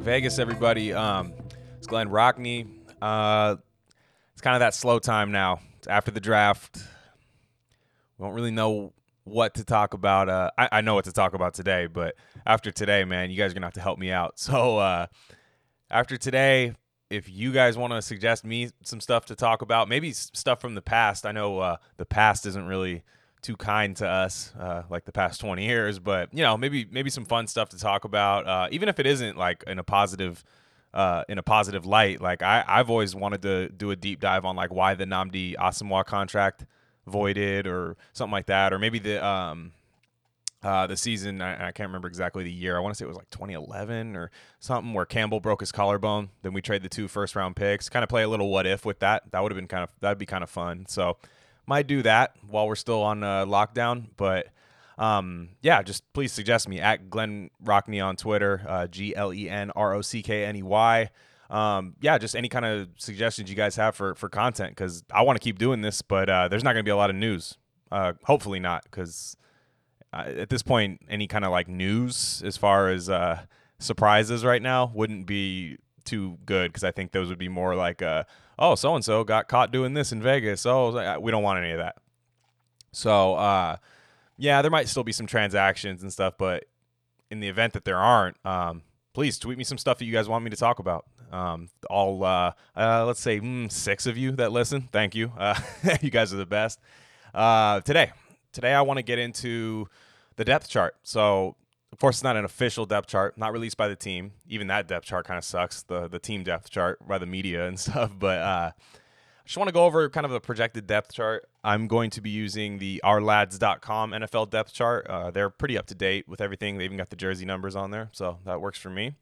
Rock Vegas, everybody. Um, it's Glenn Rockney. Uh, it's kind of that slow time now. It's after the draft. We don't really know what to talk about. Uh, I, I know what to talk about today, but after today, man, you guys are gonna have to help me out. So uh, after today, if you guys want to suggest me some stuff to talk about, maybe stuff from the past. I know uh, the past isn't really too kind to us uh, like the past 20 years but you know maybe maybe some fun stuff to talk about uh, even if it isn't like in a positive uh, in a positive light. Like I, i've always wanted to do a deep dive on like why the nnamdi asomugha contract voided or something like that or maybe the um uh, the season I, I, can't remember exactly the year. I want to say it was like 2011 or something where campbell broke his collarbone then we trade the two first round picks kind of play a little what if with that. That would have been kind of that'd be kind of fun. So might do that while we're still on uh, lockdown. But um, yeah, just please suggest me at Glenn Rockney on Twitter, uh, G L E N R O C K N E Y. Um, yeah, just any kind of suggestions you guys have for for content because I want to keep doing this, but uh, there's not going to be a lot of news. Uh, hopefully not, because uh, at this point, any kind of like news as far as uh, surprises right now wouldn't be too good because I think those would be more like uh, oh, so and so got caught doing this in Vegas. Oh, we don't want any of that. So, uh, yeah, there might still be some transactions and stuff, but in the event that there aren't, um, please tweet me some stuff that you guys want me to talk about. Um, all, uh, uh, let's say mm, six of you that listen, thank you. Uh, you guys are the best. Uh, today, today I want to get into the depth chart. So course, it's not an official depth chart, not released by the team. Even that depth chart kind of sucks, the the team depth chart by the media and stuff. But uh, I just want to go over kind of a projected depth chart. I'm going to be using the ourlads.com NFL depth chart. Uh, they're pretty up to date with everything. They even got the jersey numbers on there, so that works for me.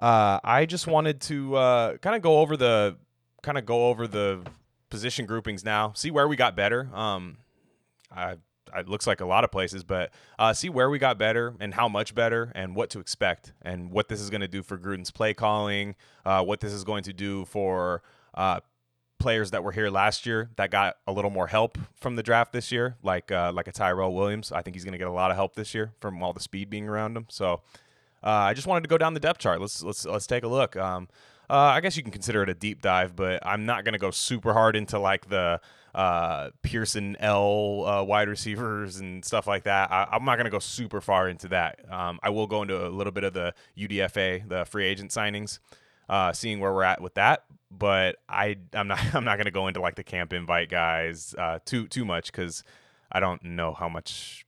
Uh, I just wanted to uh, kind of go over the kind of go over the position groupings now, see where we got better. Um, I it looks like a lot of places, but uh, see where we got better and how much better and what to expect and what this is going to do for Gruden's play calling, uh, what this is going to do for uh, players that were here last year that got a little more help from the draft this year, like uh, like a Tyrell Williams. I think he's going to get a lot of help this year from all the speed being around him. So uh, I just wanted to go down the depth chart. Let's let's let's take a look. Um, uh, I guess you can consider it a deep dive, but I'm not going to go super hard into like the uh, Pearson L uh, wide receivers and stuff like that. I, am not going to go super far into that. Um, I will go into a little bit of the UDFA, the free agent signings, uh, seeing where we're at with that. But I, I'm not, I'm not going to go into like the camp invite guys uh, too, too much because I don't know how much.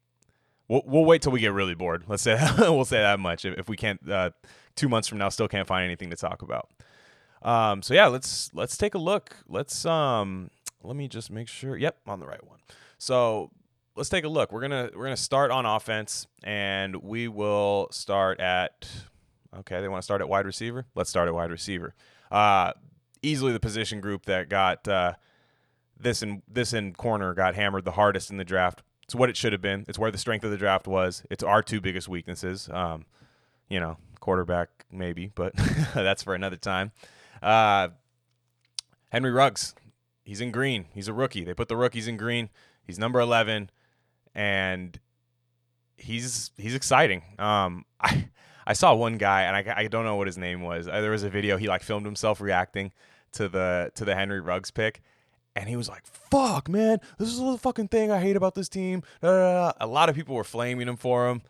We'll, we'll wait till we get really bored. Let's say we'll say that much. If, if we can't, uh, two months from now, still can't find anything to talk about. Um, so yeah, let's let's take a look. Let's um, let me just make sure. Yep, on the right one. So let's take a look. We're gonna we're gonna start on offense, and we will start at. Okay, they want to start at wide receiver. Let's start at wide receiver. Uh, easily the position group that got uh, this and this in corner got hammered the hardest in the draft. It's what it should have been. It's where the strength of the draft was. It's our two biggest weaknesses. Um, you know, quarterback maybe, but that's for another time. Uh, Henry Ruggs, he's in green. He's a rookie. They put the rookies in green. He's number 11 and he's he's exciting. Um I I saw one guy and I, I don't know what his name was. Uh, there was a video he like filmed himself reacting to the to the Henry Ruggs pick and he was like, "Fuck, man, this is the fucking thing I hate about this team." Da, da, da. A lot of people were flaming him for him,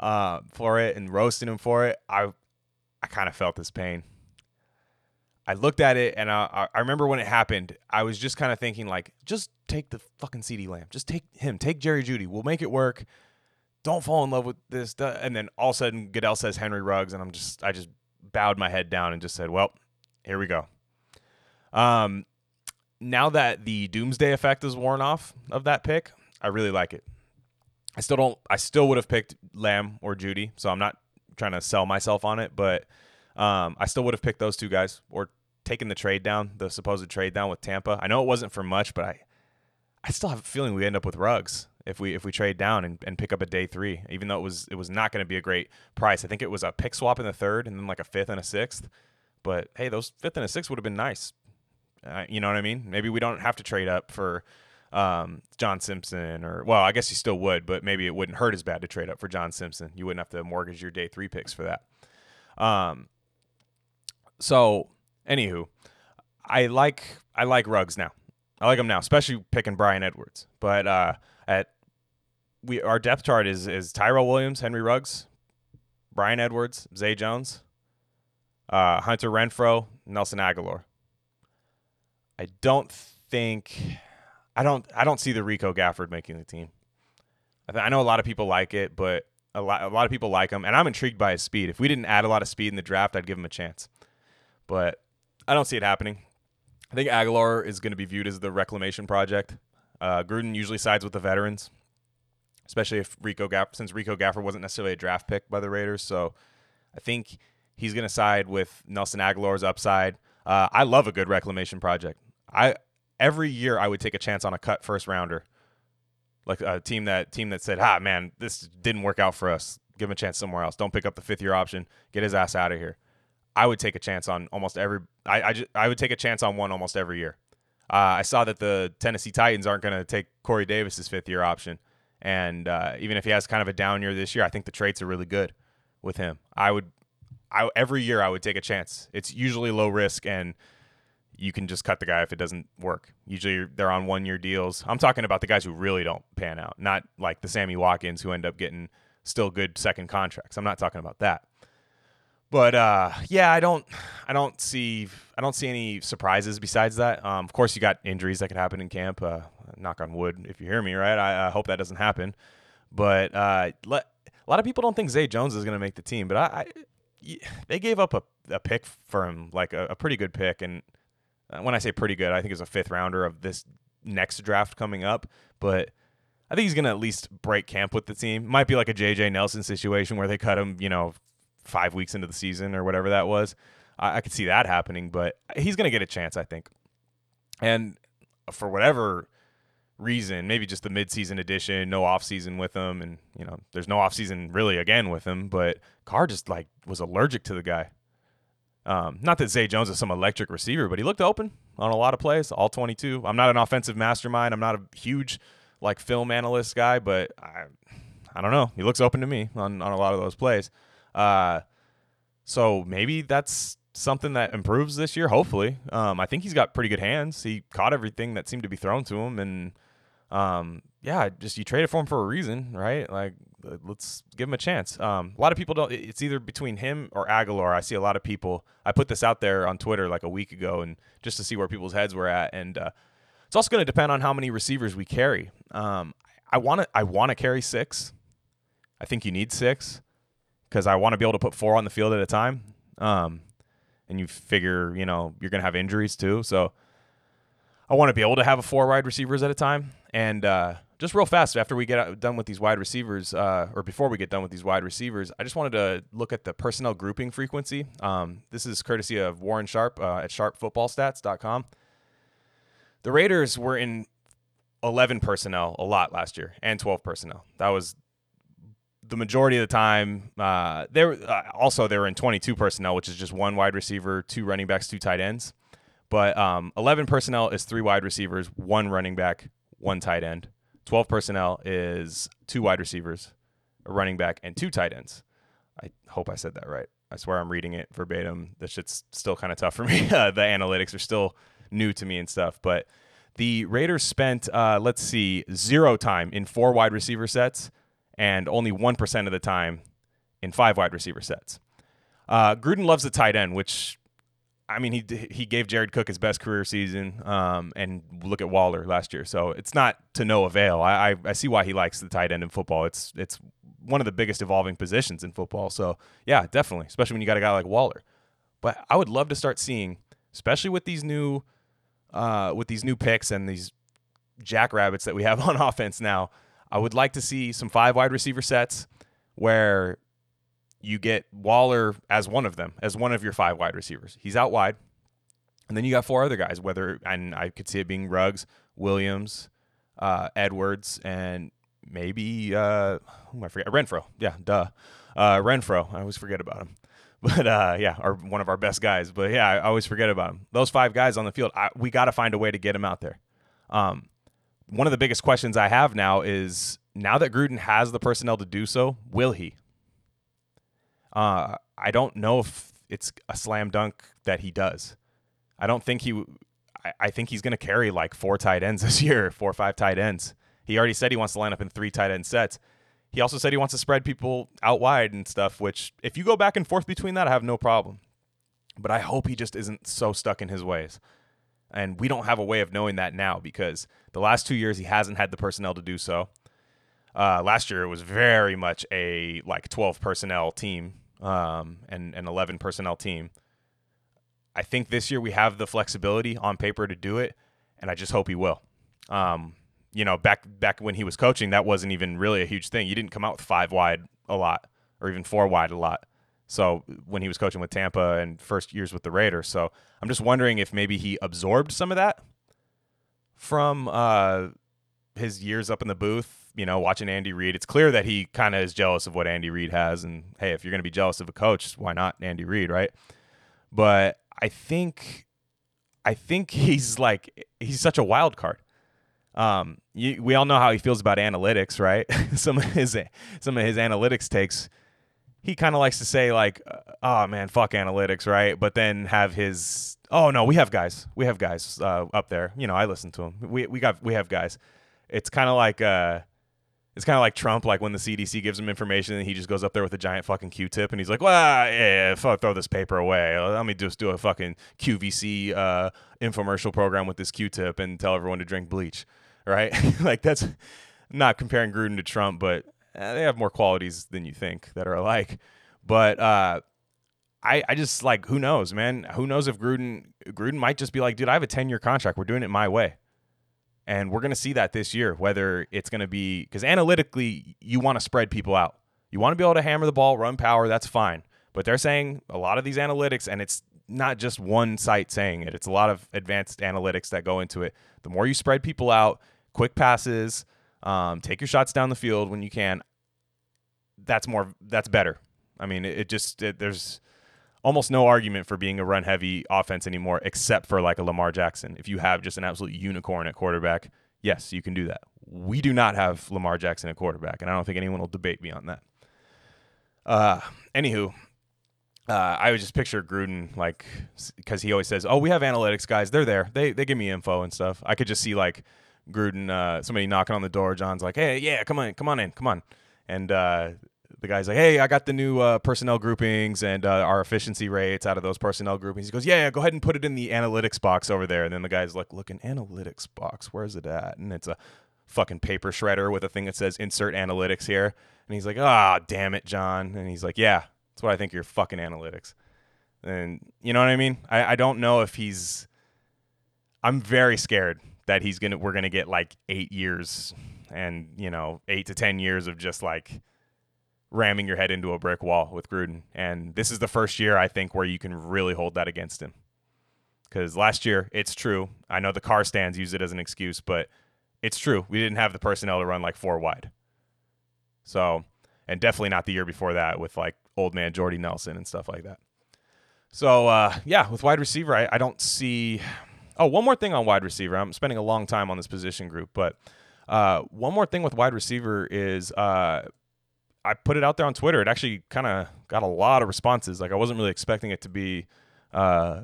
uh, for it and roasting him for it. I I kind of felt this pain. I looked at it and I, I remember when it happened, I was just kind of thinking like, just take the fucking CeeDee Lamb, just take him, take Jerry Jeudy, we'll make it work. Don't fall in love with this. And then all of a sudden, Goodell says Henry Ruggs, and I'm just, I just bowed my head down and just said, well, here we go. Um, now that the doomsday effect is worn off of that pick, I really like it. I still don't. I still would have picked Lamb or Jeudy, so I'm not trying to sell myself on it, but um, I still would have picked those two guys or taken the trade down, the supposed trade down with Tampa. I know it wasn't for much, but I, I still have a feeling we end up with Ruggs if we if we trade down and, and pick up a day three, even though it was it was not going to be a great price. I think it was a pick swap in the third and then like a fifth and a sixth. But hey, those fifth and a sixth would have been nice. Uh, you know what I mean? Maybe we don't have to trade up for um, John Simpson or well, I guess you still would, but maybe it wouldn't hurt as bad to trade up for John Simpson. You wouldn't have to mortgage your day three picks for that. Um, so, anywho, I like I like Ruggs now. I like him now, especially picking Bryan Edwards. But uh, at we our depth chart is is Tyrell Williams, Henry Ruggs, Bryan Edwards, Zay Jones, uh, Hunter Renfrow, Nelson Agholor. I don't think I don't I don't see the Rico Gafford making the team. I, th- I know a lot of people like it, but a lot a lot of people like him, and I'm intrigued by his speed. If we didn't add a lot of speed in the draft, I'd give him a chance. But I don't see it happening. I think Agholor is going to be viewed as the reclamation project. Uh, Gruden usually sides with the veterans, especially if Rico Gaff since Rico Gafford wasn't necessarily a draft pick by the Raiders. So I think he's going to side with Nelson Agholor's upside. Uh, I love a good reclamation project. I every year I would take a chance on a cut first rounder, like a team that team that said, "Ah, man, this didn't work out for us. Give him a chance somewhere else. Don't pick up the fifth year option. Get his ass out of here." I would take a chance on almost every. I I, just, I would take a chance on one almost every year. Uh, I saw that the Tennessee Titans aren't going to take Corey Davis's fifth year option, and uh, even if he has kind of a down year this year, I think the traits are really good with him. I would, I every year I would take a chance. It's usually low risk and you can just cut the guy if it doesn't work. Usually they're on one year deals. I'm talking about the guys who really don't pan out, not like the Sammy Watkins who end up getting still good second contracts. I'm not talking about that. But uh, yeah, I don't, I don't see, I don't see any surprises besides that. Um, of course, you got injuries that could happen in camp. Uh, knock on wood, if you hear me, right? I, I hope that doesn't happen. But uh, let, a lot of people don't think Zay Jones is going to make the team, but I, I, they gave up a, a pick for him, like a, a pretty good pick, and uh, when I say pretty good, I think it's a fifth rounder of this next draft coming up. But I think he's going to at least break camp with the team. Might be like a JJ Nelson situation where they cut him, you know, five weeks into the season or whatever that was. I, I could see that happening, but he's going to get a chance, I think. And for whatever reason, maybe just the midseason edition, no offseason with him, and you know, there's no offseason really again with him. But Carr just like was allergic to the guy. Um, not that Zay Jones is some electric receiver, but he looked open on a lot of plays, all 22. I'm not an offensive mastermind. I'm not a huge like film analyst guy, but I, I don't know. He looks open to me on, on a lot of those plays. Uh, so maybe that's something that improves this year. Hopefully, um, I think he's got pretty good hands. He caught everything that seemed to be thrown to him, and um, yeah, just you traded for him for a reason, right? Like let's give him a chance. Um, a lot of people don't. It's either between him or Agholor. I see a lot of people. I put this out there on Twitter like a week ago, and just to see where people's heads were at. And uh, it's also going to depend on how many receivers we carry. Um, I want to. I want to carry six. I think you need six because I want to be able to put four on the field at a time. Um, and you figure, you know, you're going to have injuries too. So I want to be able to have a four wide receivers at a time. And uh, just real fast after we get done with these wide receivers, uh, or before we get done with these wide receivers, I just wanted to look at the personnel grouping frequency. Um, this is courtesy of Warren Sharp uh, at sharpfootballstats.com. The Raiders were in 11 personnel a lot last year and 12 personnel. That was the majority of the time. Uh, they uh, also they were in 22 personnel, which is just one wide receiver, two running backs, two tight ends. But um, 11 personnel is three wide receivers, one running back, one tight end. 12 personnel is two wide receivers, a running back, and two tight ends. I hope I said that right. I swear I'm reading it verbatim. This shit's still kind of tough for me. Uh, the analytics are still new to me and stuff. But the Raiders spent, uh, let's see, zero time in four wide receiver sets and only 1% of the time in five wide receiver sets. Uh, Gruden loves the tight end, which I mean, he he gave Jared Cook his best career season, um, and look at Waller last year. So it's not to no avail. I, I, I see why he likes the tight end in football. It's it's one of the biggest evolving positions in football. So yeah, definitely, especially when you got a guy like Waller. But I would love to start seeing, especially with these new, uh, with these new picks and these jackrabbits that we have on offense now. I would like to see some five wide receiver sets where you get Waller as one of them, as one of your five wide receivers. He's out wide. And then you got four other guys, whether, and I could see it being Ruggs, Williams, uh, Edwards, and maybe, uh, who I forget? Renfrow. Yeah, duh. Uh, Renfrow. I always forget about him. But uh, yeah, our, one of our best guys. But yeah, I always forget about him. Those five guys on the field, I, we got to find a way to get them out there. Um, one of the biggest questions I have now is now that Gruden has the personnel to do so, will he? Uh, I don't know if it's a slam dunk that he does. I don't think he. I, I think he's going to carry like four tight ends this year, four or five tight ends. He already said he wants to line up in three tight end sets. He also said he wants to spread people out wide and stuff, which if you go back and forth between that, I have no problem. But I hope he just isn't so stuck in his ways. And we don't have a way of knowing that now because the last two years he hasn't had the personnel to do so. Uh, last year it was very much a like 12 personnel team um, and an 11 personnel team. I think this year we have the flexibility on paper to do it, and I just hope he will. Um, you know, back back when he was coaching, that wasn't even really a huge thing. You didn't come out with five wide a lot, or even four wide a lot. So when he was coaching with Tampa and first years with the Raiders, so I'm just wondering if maybe he absorbed some of that from uh, his years up in the booth. You know, watching Andy Reid, it's clear that he kind of is jealous of what Andy Reid has. And hey, if you're going to be jealous of a coach, why not Andy Reid, right? But I think, I think he's like he's such a wild card. Um, you, we all know how he feels about analytics, right? some of his some of his analytics takes. He kind of likes to say like, "Oh man, fuck analytics," right? But then have his, "Oh no, we have guys, we have guys uh, up there." You know, I listen to him. We we got we have guys. It's kind of like uh, it's kind of like Trump, like when the CDC gives him information and he just goes up there with a giant fucking Q-tip and he's like, "Well, yeah, fuck, throw this paper away. Let me just do a fucking QVC uh, infomercial program with this Q-tip and tell everyone to drink bleach." right? like that's not comparing Gruden to Trump, but uh, they have more qualities than you think that are alike. But uh, I I just like who knows, man? Who knows if Gruden Gruden might just be like, dude, I have a ten year contract. We're doing it my way. And we're to see that this year, whether it's to be because analytically, you want to spread people out. You want to be able to hammer the ball, run power, that's fine. But they're saying a lot of these analytics, and it's not just one site saying it, it's a lot of advanced analytics that go into it. The more you spread people out, quick passes, um, take your shots down the field when you can. That's more. That's better. I mean, it, it just it, there's almost no argument for being a run heavy offense anymore, except for like a Lamar Jackson. If you have just an absolute unicorn at quarterback, yes, you can do that. We do not have Lamar Jackson at quarterback, and I don't think anyone will debate me on that. Uh, anywho, uh, I would just picture Gruden like because he always says, "Oh, we have analytics guys. They're there. They they give me info and stuff." I could just see like Gruden, uh, somebody knocking on the door. Jon's like, "Hey, yeah, come on, come on in, come on," and uh, the guy's like, "Hey, I got the new uh, personnel groupings and uh, our efficiency rates out of those personnel groupings." He goes, "Yeah, yeah, go ahead and put it in the analytics box over there." And then the guy's like, "Look, an analytics box. Where's it at?" And it's a fucking paper shredder with a thing that says "Insert analytics" here. And he's like, "Ah, oh, damn it, Jon." And he's like, "Yeah, that's what I think. You're fucking analytics." And you know what I mean? I, I don't know if he's. I'm very scared that he's gonna we're gonna get like eight years and you know eight to ten years of just like ramming your head into a brick wall with Gruden. And this is the first year I think where you can really hold that against him. Because last year, it's true. I know the Carr stans use it as an excuse, but it's true. We didn't have the personnel to run like four wide. So, and definitely not the year before that with like old man Jordy Nelson and stuff like that. So, uh, yeah, with wide receiver, I, I don't see Oh, one more thing on wide receiver. I'm spending a long time on this position group, but uh, one more thing with wide receiver is uh, I put it out there on Twitter. It actually kind of got a lot of responses. Like I wasn't really expecting it to be uh,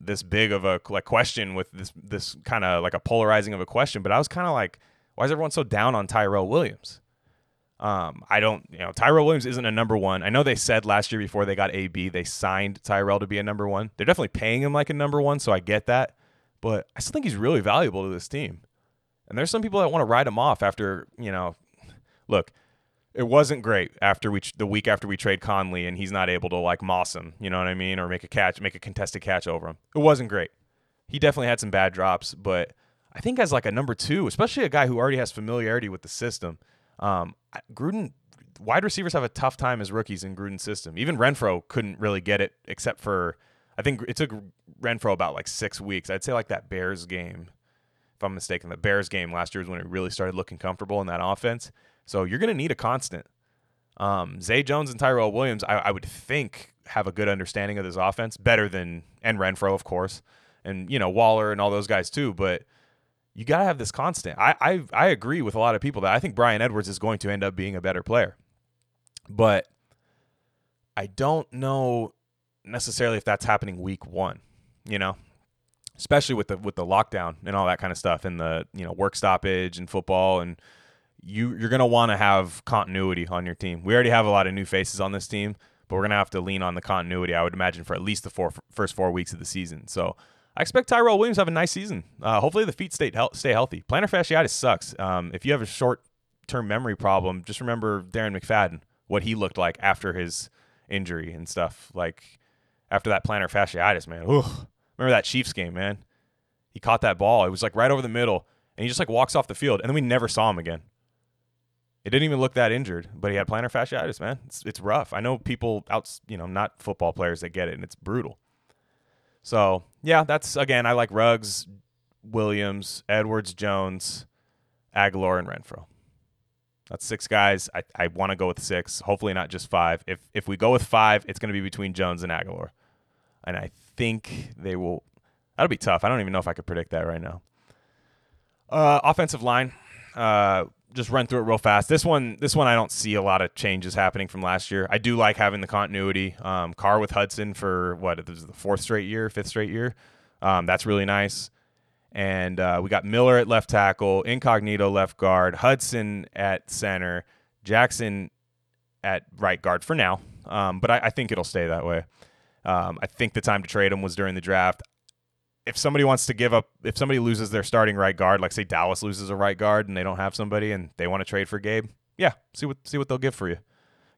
this big of a like question with this this kind of like a polarizing of a question. But I was kind of like, why is everyone so down on Tyrell Williams? Um, I don't, you know, Tyrell Williams isn't a number one. I know they said last year before they got AB, they signed Tyrell to be a number one. They're definitely paying him like a number one, so I get that but I still think he's really valuable to this team. And there's some people that want to write him off after, you know, look, it wasn't great after we the week after we trade Conley and he's not able to like moss him, you know what I mean, or make a catch, make a contested catch over him. It wasn't great. He definitely had some bad drops, but I think as like a number two, especially a guy who already has familiarity with the system, um, Gruden wide receivers have a tough time as rookies in Gruden's system. Even Renfrow couldn't really get it except for I think it took Renfrow about like six weeks. I'd say like that Bears game, if I'm mistaken, the Bears game last year was when it really started looking comfortable in that offense. So you're going to need a constant. Um, Zay Jones and Tyrell Williams, I, I, would think, have a good understanding of this offense, better than and Renfrow, of course, and you know Waller and all those guys too. But you got to have this constant. I, I I agree with a lot of people that I think Bryan Edwards is going to end up being a better player, but I don't know necessarily if that's happening week one. You know, especially with the with the lockdown and all that kind of stuff, and the you know work stoppage and football, and you you're gonna want to have continuity on your team. We already have a lot of new faces on this team, but we're gonna have to lean on the continuity. I would imagine for at least the four, first four weeks of the season. So. I expect Tyrell Williams to have a nice season. Uh, hopefully, the feet stay, stay healthy. Plantar fasciitis sucks. Um, if you have a short term memory problem, just remember Darren McFadden, what he looked like after his injury and stuff. Like after that plantar fasciitis, man. Ugh. Remember that Chiefs game, man? He caught that ball. It was like right over the middle, and he just like walks off the field, and then we never saw him again. It didn't even look that injured, but he had plantar fasciitis, man. It's it's rough. I know people out, you know, not football players that get it, and it's brutal. So yeah, that's again. I like Ruggs, Williams, Edwards, Jones, Agholor, and Renfrow. That's six guys. I, I want to go with six. Hopefully not just five. If if we go with five, it's going to be between Jones and Agholor, and I think they will. That'll be tough. I don't even know if I could predict that right now. Uh, offensive line. Uh, just run through it real fast. This one, this one, I don't see a lot of changes happening from last year. I do like having the continuity. Um, Carr with Hudson for what? This is the fourth straight year, fifth straight year. Um, that's really nice. And uh, we got Miller at left tackle, Incognito left guard, Hudson at center, Jackson at right guard for now. Um, but I, I, think it'll stay that way. Um, I think the time to trade him was during the draft. If somebody wants to give up, if somebody loses their starting right guard, like say Dallas loses a right guard and they don't have somebody and they want to trade for Gabe, yeah, see what see what they'll give for you,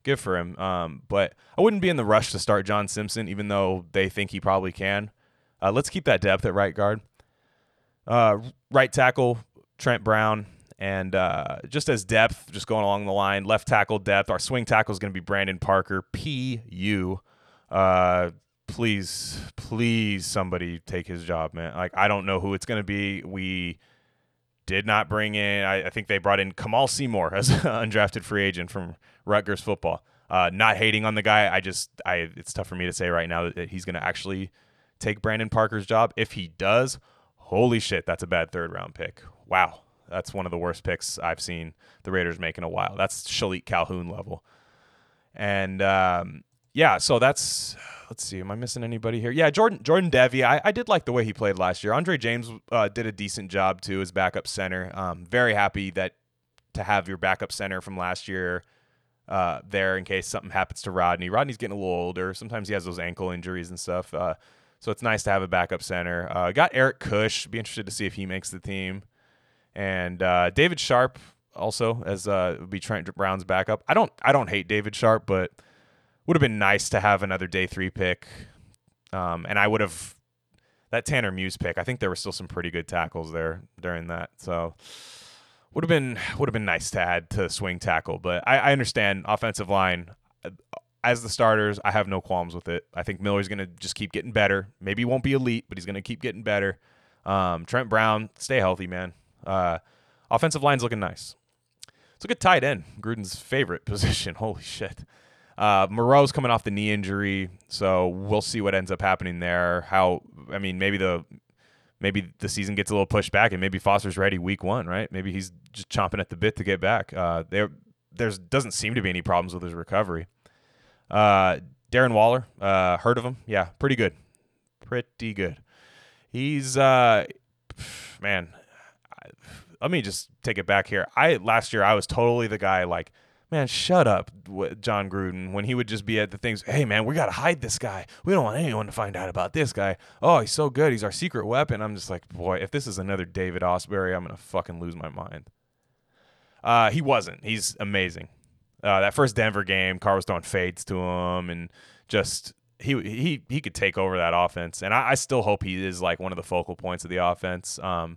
give for him. Um, but I wouldn't be in the rush to start John Simpson, even though they think he probably can. Uh, let's keep that depth at right guard. Uh, right tackle Trent Brown, and uh, just as depth, just going along the line, left tackle depth. Our swing tackle is going to be Brandon Parker, PU. Uh, please, please, somebody take his job, man. Like I don't know who it's going to be. We did not bring in. I, I, think they brought in Kamaal Seymour as an undrafted free agent from Rutgers football. Uh, not hating on the guy. I just, I it's tough for me to say right now that he's going to actually take Brandon Parker's job. If he does, holy shit, that's a bad third round pick. Wow. That's one of the worst picks I've seen the Raiders make in a while. That's Shilique Calhoun level. And um, yeah, so that's let's see, am I missing anybody here? Yeah, Jordan Jordan Devey. I, I did like the way he played last year. Andre James uh, did a decent job too as backup center. Um, very happy that to have your backup center from last year uh, there in case something happens to Rodney. Rodney's getting a little older. Sometimes he has those ankle injuries and stuff. Uh, so it's nice to have a backup center. Uh, got Eric Kush. Be interested to see if he makes the team. And uh, David Sharpe also as uh, be Trent Brown's backup. I don't I don't hate David Sharpe, but would have been nice to have another day three pick. Um, and I would have that Tanner Muse pick. I think there were still some pretty good tackles there during that. So would have been would have been nice to add to swing tackle. But I, I understand offensive line as the starters, I have no qualms with it. I think Miller's going to just keep getting better. Maybe he won't be elite, but he's going to keep getting better. Um, Trent Brown, stay healthy, man. Uh, offensive line's looking nice. It's a good tight end, Gruden's favorite position. Holy shit. Uh, Moreau's coming off the knee injury, so we'll see what ends up happening there. How I mean, maybe the maybe the season gets a little pushed back, and maybe Foster's ready week one, right? Maybe he's just chomping at the bit to get back. Uh, there, there's doesn't seem to be any problems with his recovery. Uh, Darren Waller, uh, heard of him? Yeah, pretty good, pretty good. He's uh, man. let me just take it back here. I last year I was totally the guy like, man, shut up, Jon Gruden. When he would just be at the things, hey man, we gotta hide this guy. We don't want anyone to find out about this guy. Oh, he's so good. He's our secret weapon. I'm just like, boy, if this is another David Ausberry, I'm gonna fucking lose my mind. Uh, he wasn't. He's amazing. Uh, that first Denver game, Carr was throwing fades to him, and just he he he could take over that offense. And I, I still hope he is like one of the focal points of the offense. Um,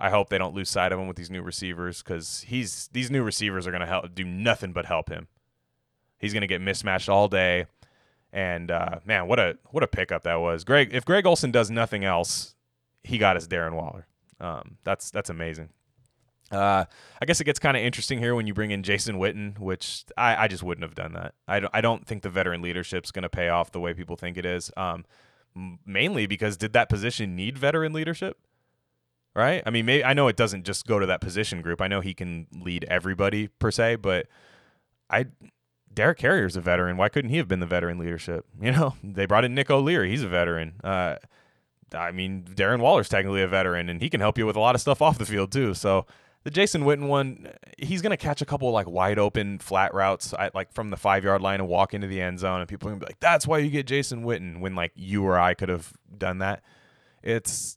I hope they don't lose sight of him with these new receivers because he's these new receivers are going to help do nothing but help him. He's going to get mismatched all day, and uh, man, what a what a pickup that was. Greg, if Greg Olson does nothing else, he got his Darren Waller. Um, that's that's amazing. Uh, I guess it gets kind of interesting here when you bring in Jason Witten, which I, I just wouldn't have done that. I don't, I don't think the veteran leadership's going to pay off the way people think it is. Um, mainly because did that position need veteran leadership? Right? I mean, maybe I know it doesn't just go to that position group. I know he can lead everybody per se, but I Derek Carrier's a veteran. Why couldn't he have been the veteran leadership? You know, they brought in Nick O'Leary. He's a veteran. Uh, I mean, Darren Waller's technically a veteran, and he can help you with a lot of stuff off the field too. So the Jason Witten one, he's gonna catch a couple like wide open flat routes, like from the five yard line and walk into the end zone, and people are gonna be like, "That's why you get Jason Witten." When like you or I could have done that. It's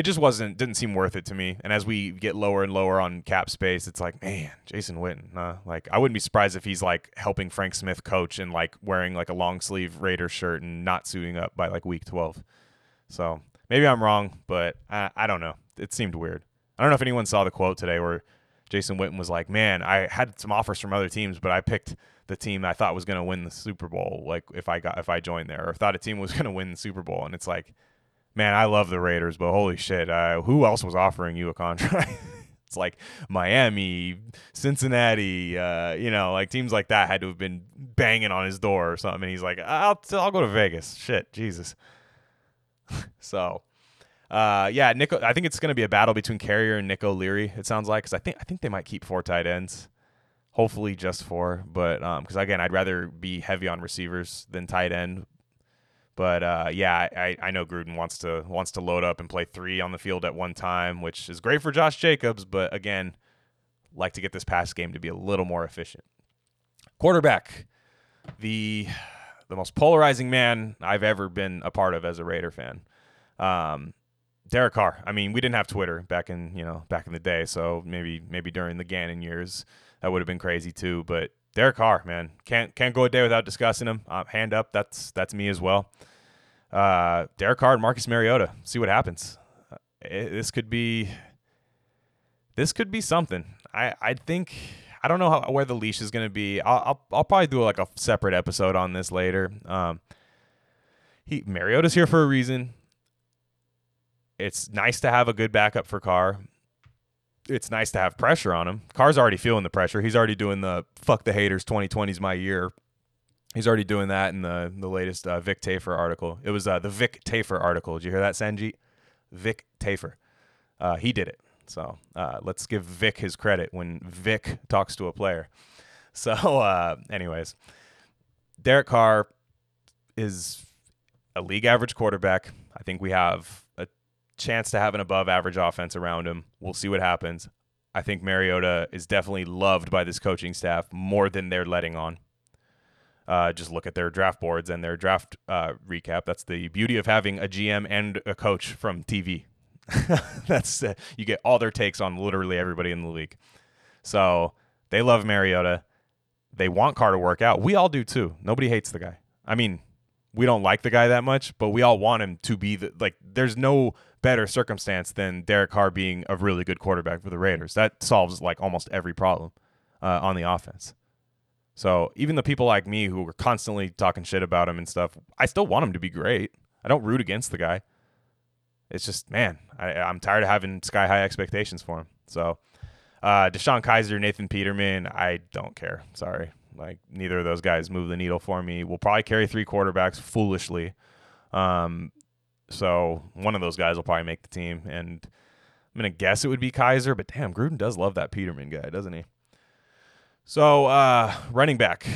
it just wasn't didn't seem worth it to me. And as we get lower and lower on cap space, it's like, man, Jason Witten. Uh, like I wouldn't be surprised if he's like helping Frank Smith coach and like wearing like a long sleeve Raider shirt and not suiting up by like week twelve. So maybe I'm wrong, but I, I don't know. It seemed weird. I don't know if anyone saw the quote today where Jason Witten was like, "Man, I had some offers from other teams, but I picked the team I thought was going to win the Super Bowl. Like if I got if I joined there, or thought a team was going to win the Super Bowl." And it's like man, I love the Raiders, but holy shit, uh, who else was offering you a contract? it's like Miami, Cincinnati, uh, you know, like teams like that had to have been banging on his door or something. And he's like, I'll, I'll go to Vegas. Shit, Jesus. so, uh, yeah, Nick. I think it's going to be a battle between Carrier and Nick O'Leary. It sounds like because I think I think they might keep four tight ends, hopefully just four. But because um, again, I'd rather be heavy on receivers than tight end. But uh, yeah, I, I know Gruden wants to wants to load up and play three on the field at one time, which is great for Josh Jacobs. But again, like to get this pass game to be a little more efficient. Quarterback, the the most polarizing man I've ever been a part of as a Raider fan. Um, Derek Carr. I mean, we didn't have Twitter back in you know back in the day, so maybe maybe during the Gannon years that would have been crazy too. But Derek Carr, man, can't can't go a day without discussing him. Uh, hand up, that's that's me as well uh, Derek Carr and Marcus Mariota. See what happens. Uh, it, this could be this could be something. I I think I don't know how, where the leash is going to be. I'll, I'll, I'll probably do like a separate episode on this later. Um, he Mariota's here for a reason. It's nice to have a good backup for Carr. It's nice to have pressure on him. Carr's already feeling the pressure. He's already doing the fuck the haters 2020 is my year He's already doing that in the the latest uh, Vic Tafur article. It was uh, the Vic Tafur article. Did you hear that, Sanjeet? Vic Tafur. Uh, he did it. So uh, let's give Vic his credit when Vic talks to a player. So, uh, anyways, Derek Carr is a league average quarterback. I think we have chance to have an above average offense around him. We'll see what happens. I think Mariota is definitely loved by this coaching staff more than they're letting on. Uh, just look at their draft boards and their draft uh, recap. That's the beauty of having a GM and a coach from TV. That's uh, you get all their takes on literally everybody in the league. So they love Mariota. They want Carr to work out. We all do too. Nobody hates the guy. I mean, we don't like the guy that much, but we all want him to be the like. There's no better circumstance than Derek Carr being a really good quarterback for the Raiders. That solves like almost every problem uh, on the offense. So even the people like me who were constantly talking shit about him and stuff, I still want him to be great. I don't root against the guy. It's just, man, I, am tired of having sky high expectations for him. So, uh, DeShone Kizer, Nathan Peterman, I don't care. Sorry. Like, neither of those guys move the needle for me. We'll probably carry three quarterbacks foolishly. Um, so, one of those guys will probably make the team. And I'm to guess it would be Kizer. but damn, Gruden does love that Peterman guy, doesn't he? So, uh, running back.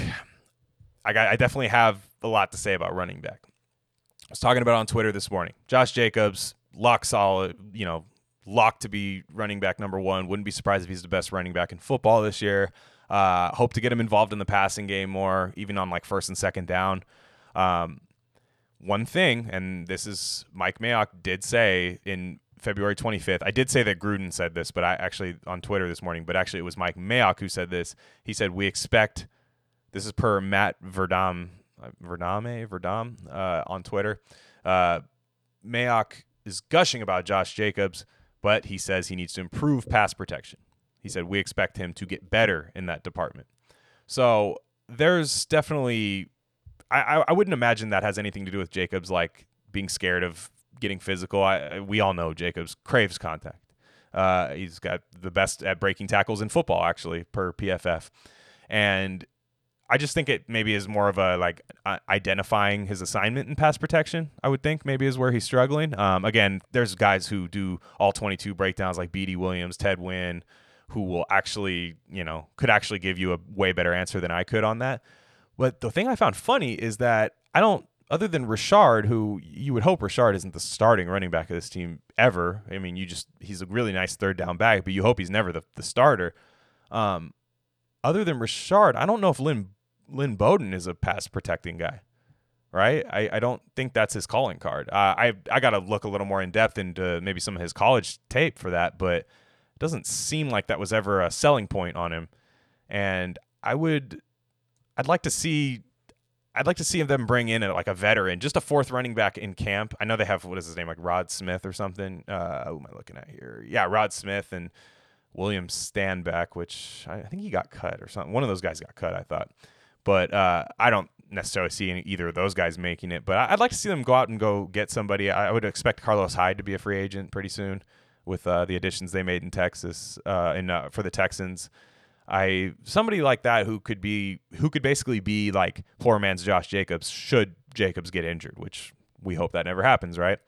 I, got, I definitely have a lot to say about running back. I was talking about on Twitter this morning. Josh Jacobs, lock solid, you know, locked to be running back number one. Wouldn't be surprised if he's the best running back in football this year. Uh, hope to get him involved in the passing game more, even on like first and second down. Um, one thing, and this is Mike Mayock did say in February 25th. I did say that Gruden said this, but I actually on Twitter this morning, but actually it was Mike Mayock who said this. He said we expect this is per Matt Verdam uh, Verdame Verdam uh, on Twitter. Uh, Mayock is gushing about Josh Jacobs, but he says he needs to improve pass protection. He said we expect him to get better in that department. So there's definitely I, I wouldn't imagine that has anything to do with Jacobs like being scared of getting physical. I, we all know Jacobs craves contact. Uh, he's got the best at breaking tackles in football, actually, per PFF. And I just think it maybe is more of a like identifying his assignment in pass protection. I would think maybe is where he's struggling. Um, again, there's guys who do all 22 breakdowns like BD Williams, Ted Nguyen, who will actually, you know, could actually give you a way better answer than I could on that. But the thing I found funny is that I don't, other than Richard, who you would hope Richard isn't the starting running back of this team ever. I mean, you just, he's a really nice third down back, but you hope he's never the, the starter. Um, other than Richard, I don't know if Lynn, Lynn Bowden is a pass protecting guy right? I, I don't think that's his calling card. Uh, I I got to look a little more in depth into maybe some of his college tape for that, but it doesn't seem like that was ever a selling point on him. And I would, I'd like to see. I'd like to see them bring in a, like a veteran, just a fourth running back in camp. I know they have what is his name, like Rod Smith or something. Uh, who am I looking at here? Yeah, Rod Smith and William Standback, which I, I think he got cut or something. One of those guys got cut, I thought, but uh, I don't necessarily see any, either of those guys making it, but I'd like to see them go out and go get somebody. I would expect Carlos Hyde to be a free agent pretty soon with uh, the additions they made in Texas uh, and uh, for the Texans. I somebody like that who could be who could basically be like poor man's Josh Jacobs should Jacobs get injured, which we hope that never happens, right?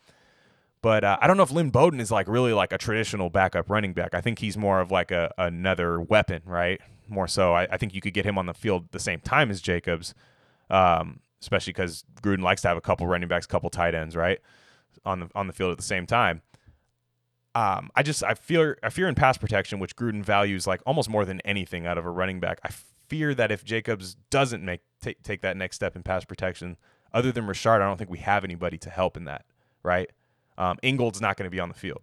But uh, I don't know if Lynn Bowden is like really like a traditional backup running back. I think he's more of like a another weapon, right? More so, I, I think you could get him on the field the same time as Jacobs, um, especially because Gruden likes to have a couple running backs, a couple tight ends, right, on the on the field at the same time. Um, I just I fear I fear in pass protection, which Gruden values like almost more than anything out of a running back. I fear that if Jacobs doesn't make take take that next step in pass protection, other than Richard, I don't think we have anybody to help in that. Right? Um, Ingold's not going to be on the field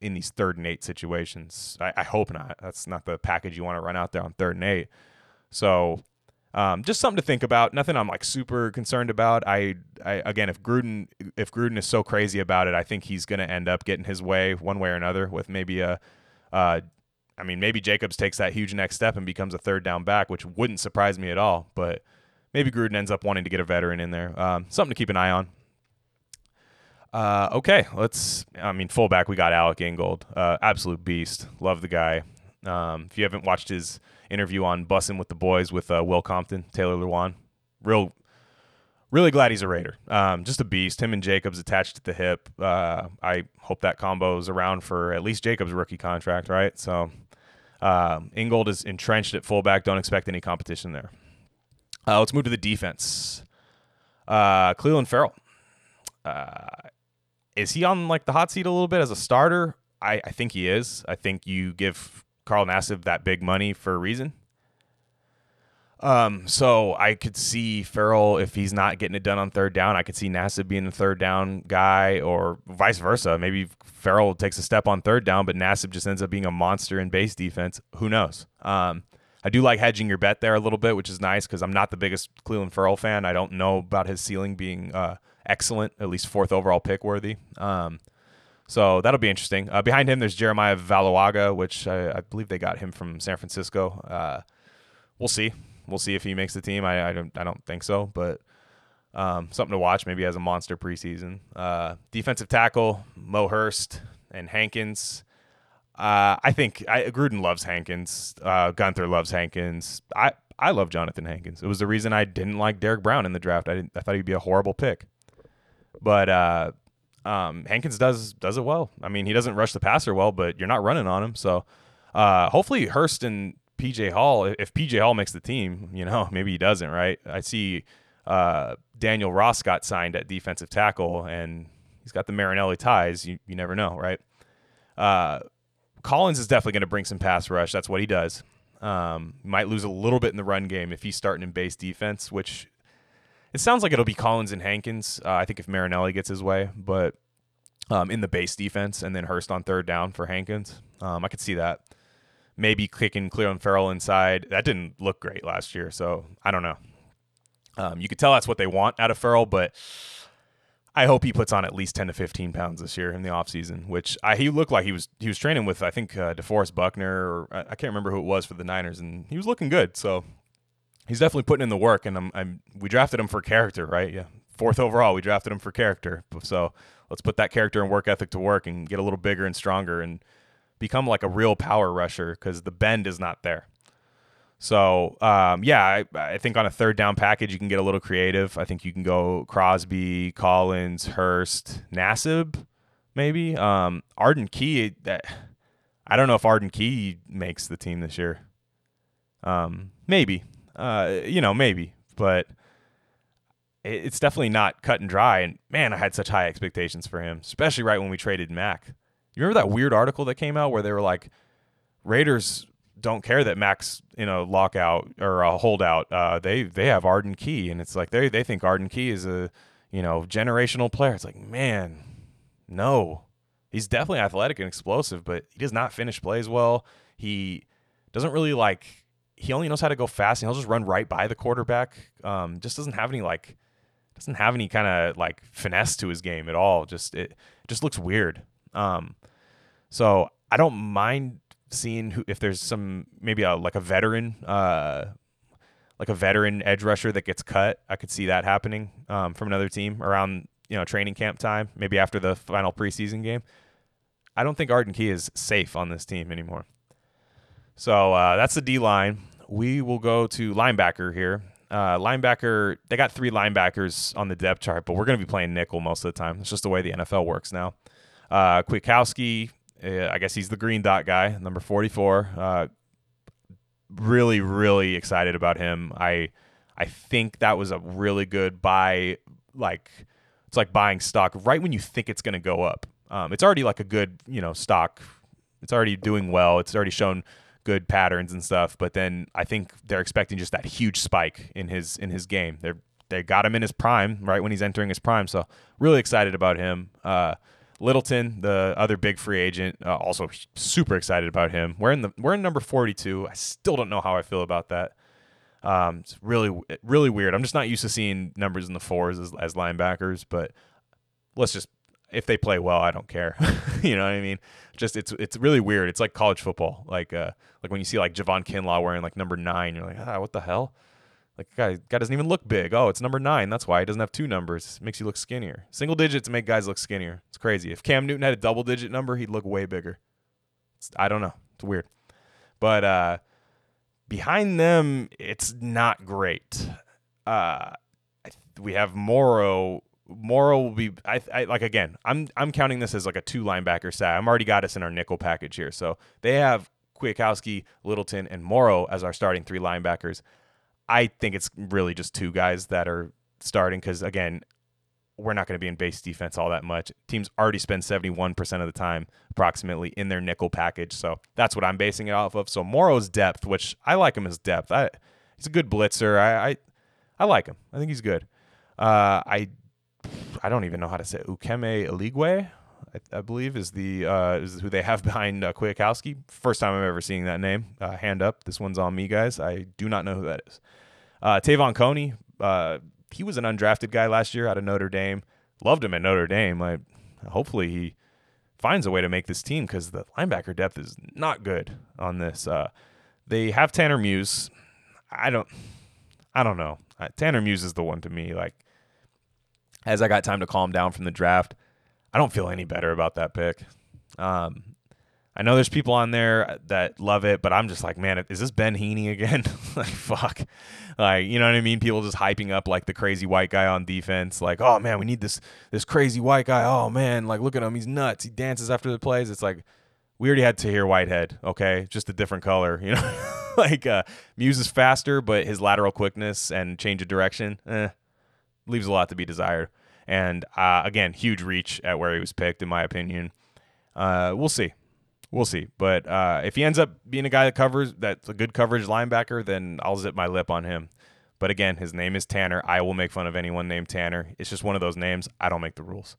in these third and eight situations. I, I hope not. That's not the package you want to run out there on third and eight. So um, just something to think about. Nothing I'm like super concerned about. I, I again, if Gruden if Gruden is so crazy about it, I think he's going to end up getting his way one way or another with maybe a. Uh, I mean, maybe Jacobs takes that huge next step and becomes a third down back, which wouldn't surprise me at all. But maybe Gruden ends up wanting to get a veteran in there. Um, something to keep an eye on. Uh, okay, let's. I mean, fullback, we got Alec Ingold, uh, absolute beast. Love the guy. Um, if you haven't watched his interview on Bussing with the Boys with uh, Will Compton, Taylor Lewan. Real, really glad he's a Raider. Um, just a beast. Him and Jacobs attached at the hip. Uh, I hope that combo is around for at least Jacobs' rookie contract, right? So uh, Ingold is entrenched at fullback. Don't expect any competition there. Uh, let's move to the defense. Uh, Clelin Ferrell. Uh, is he on like the hot seat a little bit as a starter? I, I think he is. I think you give Carl Nassib that big money for a reason. Um, so I could see Ferrell if he's not getting it done on third down. I could see Nassib being the third down guy, or vice versa. Maybe Ferrell takes a step on third down, but Nassib just ends up being a monster in base defense. Who knows? Um, I do like hedging your bet there a little bit, which is nice because I'm not the biggest Clelin Ferrell fan. I don't know about his ceiling being uh, excellent, at least fourth overall pick worthy. Um, so that'll be interesting. Uh, behind him, there's Jeremiah Valoaga, which I, I, believe they got him from San Francisco. Uh, we'll see. We'll see if he makes the team. I, I don't. I don't think so, but um, something to watch. Maybe as a monster preseason. Uh, defensive tackle Mo Hurst and Hankins. Uh, I think I, Gruden loves Hankins. Uh, Guenther loves Hankins. I I love Jonathan Hankins. It was the reason I didn't like Derrick Brown in the draft. I didn't. I thought he'd be a horrible pick. But uh, um, Hankins does does it well. I mean, he doesn't rush the passer well, but you're not running on him. So uh, hopefully Hurst and PJ Hall, if PJ Hall makes the team, you know, maybe he doesn't, right? I see uh, Daniel Ross got signed at defensive tackle, and he's got the Marinelli ties. You, you never know, right? Uh, Collins is definitely going to bring some pass rush. That's what he does. Um, might lose a little bit in the run game if he's starting in base defense, which it sounds like it'll be Collins and Hankins. Uh, I think if Marinelli gets his way, but um, in the base defense, and then Hurst on third down for Hankins. Um, I could see that. Maybe kicking Clelin Ferrell inside. That didn't look great last year, so I don't know. Um, you could tell that's what they want out of Ferrell, but I hope he puts on at least 10 to 15 pounds this year in the offseason, which I, he looked like he was he was training with I think uh, DeForest Buckner or I, I, can't remember who it was for the Niners and he was looking good. So he's definitely putting in the work, and I'm, I'm we drafted him for character, right? Yeah, fourth overall, we drafted him for character. So let's put that character and work ethic to work and get a little bigger and stronger and become like a real power rusher because the bend is not there. So um, yeah, I, I, think on a third down package you can get a little creative. I think you can go Crosby, Collins, Hurst, Nassib, maybe um, Arden Key. I don't know if Arden Key makes the team this year. Um, maybe. Uh, you know, maybe, but it's definitely not cut and dry. And man, I had such high expectations for him, especially right when we traded Mack. You remember that weird article that came out where they were like, Raiders don't care that Mack's in a lockout or a holdout. Uh, they they have Arden Key, and it's like they they think Arden Key is a you know generational player. It's like man, no, he's definitely athletic and explosive, but he does not finish plays well. He doesn't really like. He only knows how to go fast, and he'll just run right by the quarterback. Um, just doesn't have any like doesn't have any kind of like finesse to his game at all. Just it just looks weird. Um, so I don't mind seeing who if there's some maybe a like a veteran uh like a veteran edge rusher that gets cut. I could see that happening um, from another team around you know training camp time, maybe after the final preseason game. I don't think Arden Key is safe on this team anymore. So uh, that's the D line. We will go to linebacker here. Uh, linebacker, they got three linebackers on the depth chart, but we're going to be playing nickel most of the time. It's just the way the NFL works now. Uh, Kwiatkoski, uh, I guess he's the green dot guy, number 44. Uh, really, really excited about him. I I think that was a really good buy. Like it's like buying stock right when you think it's going to go up. Um, it's already like a good you know stock. It's already doing well. It's already shown good patterns and stuff. But then I think they're expecting just that huge spike in his in his game. They're they got him in his prime, right when he's entering his prime. So really excited about him. Uh, Littleton, the other big free agent, uh, also super excited about him. We're in the we're in number 42. I still don't know how I feel about that. Um, it's really really weird. I'm just not used to seeing numbers in the fours as, as linebackers. But let's just if they play well, I don't care. you know what I mean? Just it's it's really weird. It's like college football. Like uh like when you see like Javon Kinlaw wearing like number nine, you're like ah what the hell? Like guy guy doesn't even look big. Oh, it's number nine. That's why he doesn't have two numbers. It makes you look skinnier. Single digits make guys look skinnier. It's crazy. If Cam Newton had a double digit number, he'd look way bigger. It's, I don't know. It's weird. But uh, behind them, it's not great. Uh, we have Morrow. Morrow will be. I, I like again. I'm I'm counting this as like a two linebacker side. I'm already got us in our nickel package here. So they have Kwiatkoski, Littleton, and Morrow as our starting three linebackers. I think it's really just two guys that are starting because again, we're not going to be in base defense all that much. Teams already spend 71% of the time approximately in their nickel package. So that's what I'm basing it off of. So Morrow's depth, which I like him as depth. I, he's a good blitzer. I, I, I like him. I think he's good. Uh, I I don't even know how to say it. Ukeme Eligwe. I, I, believe is the uh, is who they have behind uh, Kwiatkoski. First time I'm ever seeing that name. Uh, hand up. This one's on me, guys. I do not know who that is. Uh, Te'von Coney. Uh, he was an undrafted guy last year out of Notre Dame. Loved him at Notre Dame. Hopefully he finds a way to make this team because the linebacker depth is not good on this. Uh, they have Tanner Muse. I don't. I don't know. Uh, Tanner Muse is the one to me. Like, as I got time to calm down from the draft, I don't feel any better about that pick. Um, I know there's people on there that love it, but I'm just like, man, is this Ben Heeney again? like, fuck. Like, you know what I mean? People just hyping up like the crazy white guy on defense. Like, oh man, we need this this crazy white guy. Oh man, like look at him, he's nuts. He dances after the plays. It's like we already had Tahir Whitehead, okay, just a different color, you know. like uh, Muse is faster, but his lateral quickness and change of direction, eh, leaves a lot to be desired. And uh, again, huge reach at where he was picked, in my opinion. Uh, we'll see. We'll see. But uh, if he ends up being a guy that covers, that's a good coverage linebacker, then I'll zip my lip on him. But again, his name is Tanner. I will make fun of anyone named Tanner. It's just one of those names. I don't make the rules.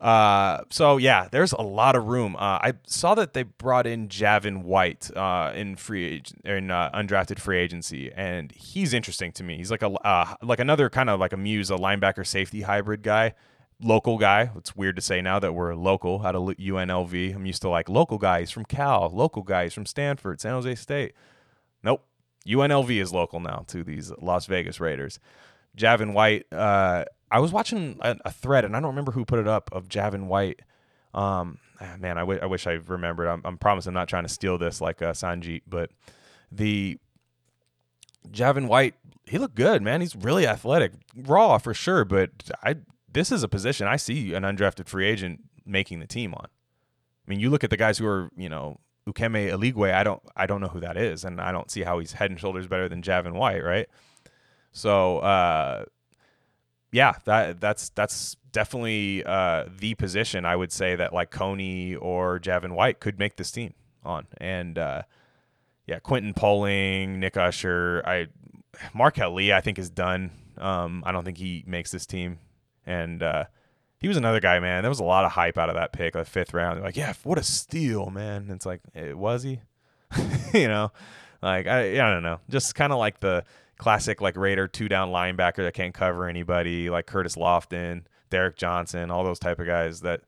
Uh, so yeah, there's a lot of room. Uh, I saw that they brought in Javin White uh, in free agent in uh, undrafted free agency, and he's interesting to me. He's like a uh, like another kind of like a muse, a linebacker safety hybrid guy, local guy. It's weird to say now that we're local out of UNLV. I'm used to like local guys from Cal, local guys from Stanford, San Jose State. Nope, UNLV is local now to these Las Vegas Raiders. Javin White. Uh, I was watching a, a, thread, and I don't remember who put it up of Javin White. Um, ah, man, I, w- I wish I remembered. I'm, I'm promising I'm not trying to steal this like uh, Sanjit, but the Javin White, he looked good, man. He's really athletic, raw for sure. But I, this is a position I see an undrafted free agent making the team on. I mean, you look at the guys who are, you know, Ukeme Eligwe, I don't I don't know who that is, and I don't see how he's head and shoulders better than Javin White, right? So uh, yeah, that that's that's definitely uh, the position I would say that like Coney or Javin White could make this team on, and uh, yeah, Quentin Poling, Nick Usher, I Marquel Lee, I think is done. Um, I don't think he makes this team, and uh, he was another guy, man. There was a lot of hype out of that pick, like fifth round. They're like, yeah, what a steal, man. And it's like, it, eh, was he? you know, like I, I don't know, just kind of like the classic like Raider two down linebacker that can't cover anybody, like Curtis Lofton, Derrick Johnson, all those type of guys that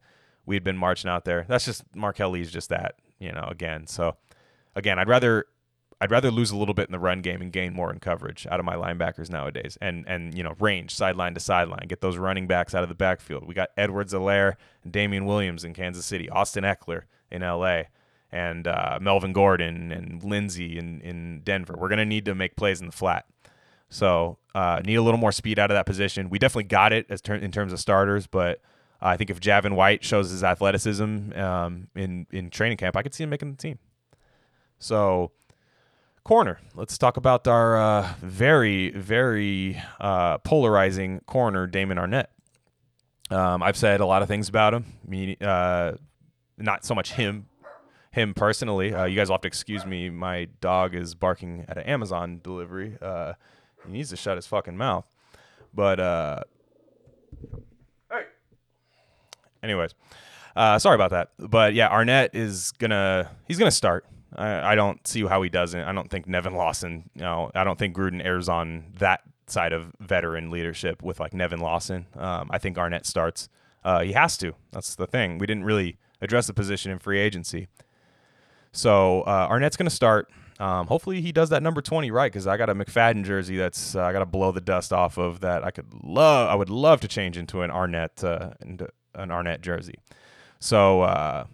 we'd been marching out there. That's just Marquel Lee's just that, you know. Again, so again, I'd rather I'd rather lose a little bit in the run game and gain more in coverage out of my linebackers nowadays, and and you know range sideline to sideline, get those running backs out of the backfield. We got Edwards-Helaire and Damien Williams in Kansas City, Austin Ekeler in L.A., and uh, Melvin Gordon and Lindsay in in Denver. We're gonna need to make plays in the flat, so uh, need a little more speed out of that position. We definitely got it as ter- in terms of starters, but. I think if Javin White shows his athleticism um, in in training camp, I could see him making the team. So corner. Let's talk about our uh, very, very uh, polarizing corner, Damon Arnette. Um, I've said a lot of things about him. Me, uh, not so much him, him personally. Uh, you guys will have to excuse me. My dog is barking at an Amazon delivery. He needs to shut his fucking mouth. But uh, hey. Anyways, uh, sorry about that. But yeah, Arnette is gonna he's gonna start. I, I don't see how he doesn't. I don't think Nevin Lawson. You know, I don't think Gruden airs on that side of veteran leadership with like Nevin Lawson. Um, I think Arnette starts. Uh, he has to. That's the thing. We didn't really address the position in free agency. So uh, Arnette's going to start. Um, hopefully he does that number 20 right because I got a McFadden jersey that's uh, I got to blow the dust off of that. I could love I would love to change into an Arnette uh, into an Arnette jersey. So uh,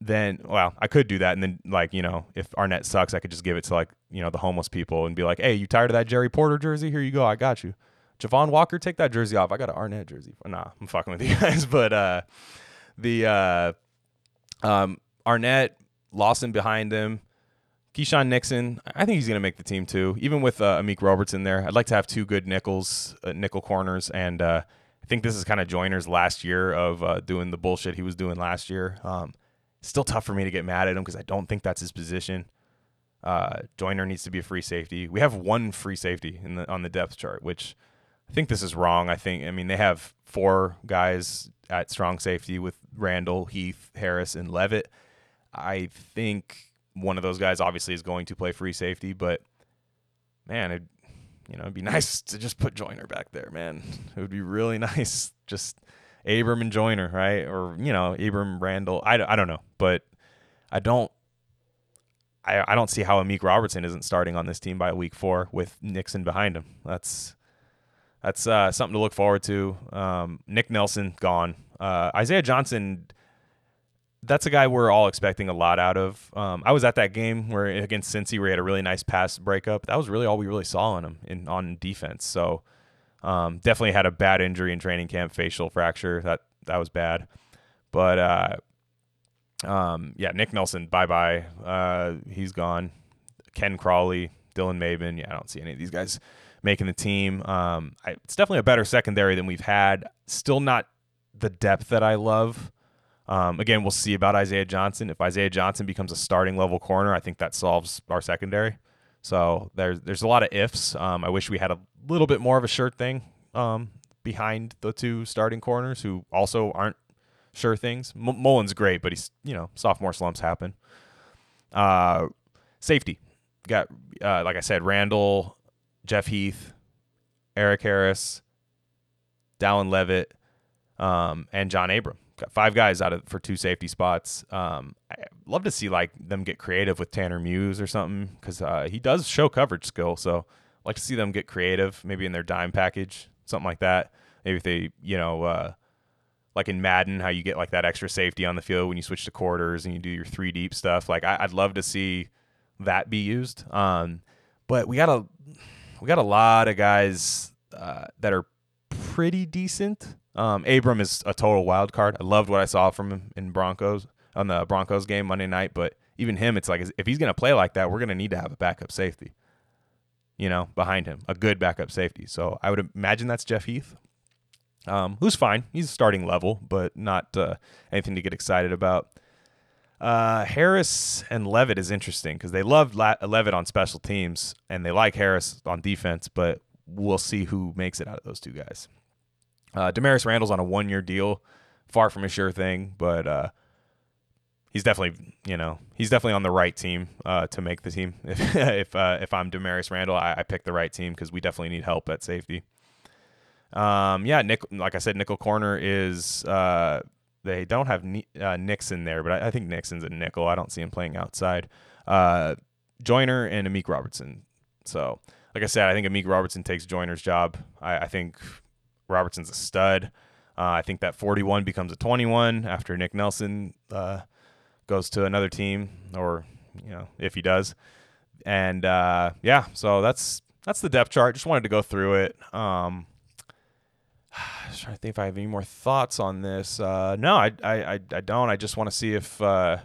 then well, I could do that, and then like you know, if Arnette sucks, I could just give it to like you know the homeless people and be like, hey, you tired of that Jerry Porter jersey? Here you go, I got you. Javon Walker, take that jersey off. I got an Arnette jersey. Nah, I'm fucking with you guys, but uh, the uh, um, Arnette Lawson behind him. Keisean Nixon, I think he's going to make the team too. Even with uh, Amik Roberts in there, I'd like to have two good nickels, uh, nickel corners, and uh, I think this is kind of Joyner's last year of uh, doing the bullshit he was doing last year. Um, Still tough for me to get mad at him because I don't think that's his position. Uh, Joyner needs to be a free safety. We have one free safety in the on the depth chart, which I think this is wrong. I think I mean they have four guys at strong safety with Randall, Heath, Harris, and Leavitt. I think one of those guys obviously is going to play free safety, but man, it you know it'd be nice to just put Joyner back there, man. It would be really nice. Just Abram and Joyner, right? Or you know, Abram Randall. I, I don't know, but I don't. I, I don't see how Amik Robertson isn't starting on this team by week four with Nixon behind him. That's that's uh, something to look forward to. Um, Nick Nelson gone. Uh, Isaiah Johnson. That's a guy we're all expecting a lot out of. Um, I was at that game where against Cincy, where he had a really nice pass breakup. That was really all we really saw on him in on defense. So um, definitely had a bad injury in training camp, facial fracture. That that was bad. But uh, um, yeah, Nick Nelson, bye bye. Uh, he's gone. Ken Crawley, Dylan Mabin. Yeah, I don't see any of these guys making the team. Um, I, it's definitely a better secondary than we've had. Still not the depth that I love. Um, again, we'll see about Isaiah Johnson. If Isaiah Johnson becomes a starting level corner, I think that solves our secondary. So there's there's a lot of ifs. Um, I wish we had a little bit more of a shirt thing um, behind the two starting corners who also aren't sure things. M- Mullen's great, but he's you know sophomore slumps happen. Uh, safety got uh, like I said, Randall, Jeff Heath, Eric Harris, Dallin Leavitt, um, and John Abram. Five guys out of for two safety spots. Um, I love to see like them get creative with Tanner Muse or something because uh, he does show coverage skill. So I like to see them get creative, maybe in their dime package, something like that. Maybe if they, you know, uh, like in Madden, how you get like that extra safety on the field when you switch to quarters and you do your three deep stuff. Like I, would love to see that be used. Um, but we got a we got a lot of guys uh, that are pretty decent um, Abram is a total wild card. I loved what I saw from him in Broncos on the Broncos game Monday night. But even him, it's like if he's going to play like that, we're going to need to have a backup safety, you know, behind him, a good backup safety. So I would imagine that's Jeff Heath, um, who's fine. He's starting level, but not uh, anything to get excited about. Uh, Harris and Leavitt is interesting because they love La- Leavitt on special teams and they like Harris on defense, but we'll see who makes it out of those two guys. Uh, Damarious Randall's on a one year deal, far from a sure thing, but uh, he's definitely you know he's definitely on the right team uh, to make the team. If if uh, if I'm Damarious Randall, I, I pick the right team because we definitely need help at safety. Um, yeah, Nick, like I said, nickel corner is uh, they don't have uh, Nixon there, but I, I, think Nixon's a nickel. I don't see him playing outside. Uh, Joyner and Amik Robertson. So, like I said, I think Amik Robertson takes Joyner's job. I, I think Robertson's a stud. Uh, I think that 41 becomes a 21 after Nick Nelson uh, goes to another team, or you know, if he does. And uh, yeah, so that's that's the depth chart. Just wanted to go through it. Um, just trying to think if I have any more thoughts on this. Uh, no, I, I, I don't. I just want to see if, uh,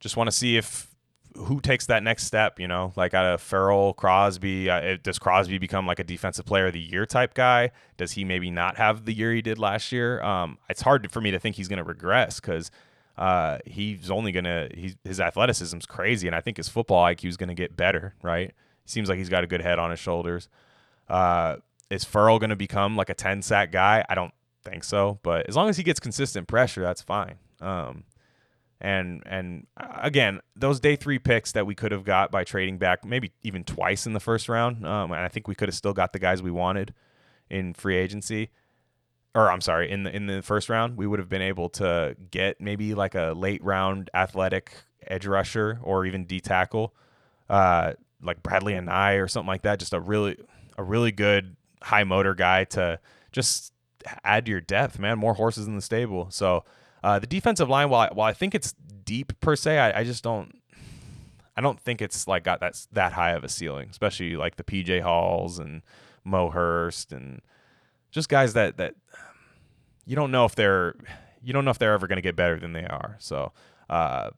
just want to see if who takes that next step. You know, like out of Ferrell, Crosby. Uh, does Crosby become like a defensive player of the year type guy? Does he maybe not have the year he did last year? Um, it's hard for me to think he's going to regress because uh, he's only going to his athleticism's crazy, and I think his football IQ is going to get better. Right? Seems like he's got a good head on his shoulders. Uh, is Ferrell going to become like a 10 sack guy? I don't think so, but as long as he gets consistent pressure, that's fine. Um, and and uh, again, those day three picks that we could have got by trading back, maybe even twice in the first round, um, and I think we could have still got the guys we wanted in free agency, or I'm sorry, in the in the first round, we would have been able to get maybe like a late round athletic edge rusher or even D tackle, uh, like Bradlee Anae or something like that. Just a really a really good high motor guy to just add to your depth, man. More horses in the stable. So uh, the defensive line, while I, while I think it's deep per se, I, I just don't. I don't think it's like got that that high of a ceiling, especially like the PJ Halls and Mo Hurst and just guys that that you don't know if they're you don't know if they're ever going to get better than they are. So uh,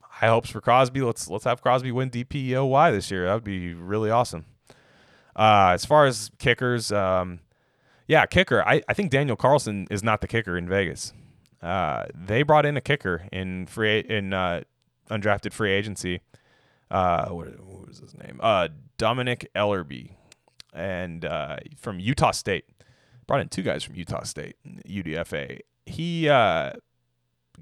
high hopes for Crosby. Let's let's have Crosby win DPOY this year. That would be really awesome. Uh, as far as kickers, um, yeah, kicker. I, I think Daniel Carlson is not the kicker in Vegas. Uh, they brought in a kicker in free in uh, undrafted free agency. Uh, what, what, was his name? Uh, Dominic Ellerbe, and uh, from Utah State. Brought in two guys from Utah State, UDFA. He uh,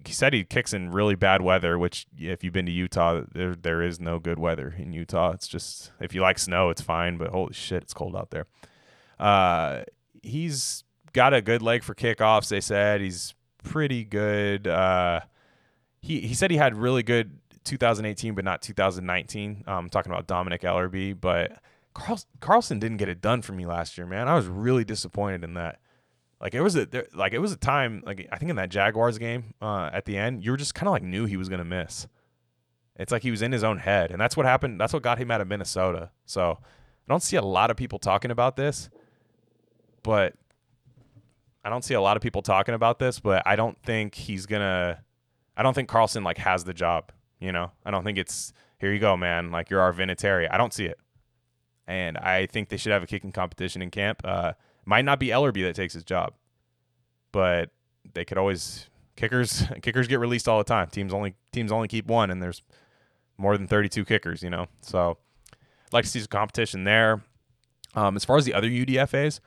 he said he kicks in really bad weather, which if you've been to Utah, there there is no good weather in Utah. It's just if you like snow, it's fine, but holy shit, it's cold out there. Uh, he's got a good leg for kickoffs. They said he's pretty good. Uh, he he said he had really good 2018, but not 2019. I'm um, talking about Dominic Ellerbe, but Carl, Carlson didn't get it done for me last year, man. I was really disappointed in that. Like it was a there, like it was a time like I think in that Jaguars game uh, at the end you were just kind of like knew he was gonna miss. It's like he was in his own head, and that's what happened. That's what got him out of Minnesota. So I don't see a lot of people talking about this, but I don't see a lot of people talking about this. But I don't think he's gonna. I don't think Carlson like has the job. You know, I don't think it's here you go, man. Like you're our Vinatieri. I don't see it, and I think they should have a kicking competition in camp. Uh, might not be Ellerby that takes his job, but they could always kickers kickers get released all the time. Teams only teams only keep one, and there's more than 32 kickers. You know, so I'd like to see some competition there. Um, as far as the other UDFA's,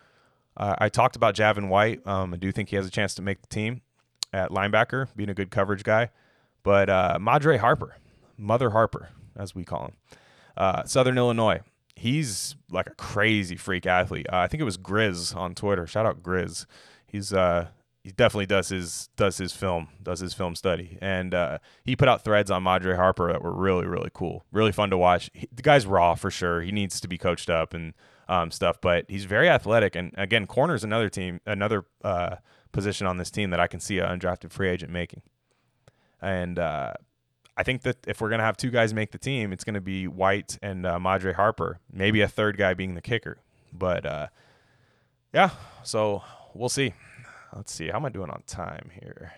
uh, I talked about Javin White. Um, I do think he has a chance to make the team at linebacker, being a good coverage guy. But uh, Madre Harper, Mother Harper, as we call him, uh, Southern Illinois he's like a crazy freak athlete. Uh, I think it was Grizz on Twitter. Shout out Grizz. He's uh he definitely does his does his film does his film study, and uh, he put out threads on Madre Harper that were really really cool, really fun to watch. He, the guy's raw for sure. He needs to be coached up and um, stuff, but he's very athletic. And again, corner's another team, another uh, position on this team that I can see an undrafted free agent making. And uh, I think that if we're gonna have two guys make the team, it's gonna be White and uh, Madre Harper, maybe a third guy being the kicker. But uh, yeah, so we'll see. Let's see. How am I doing on time here?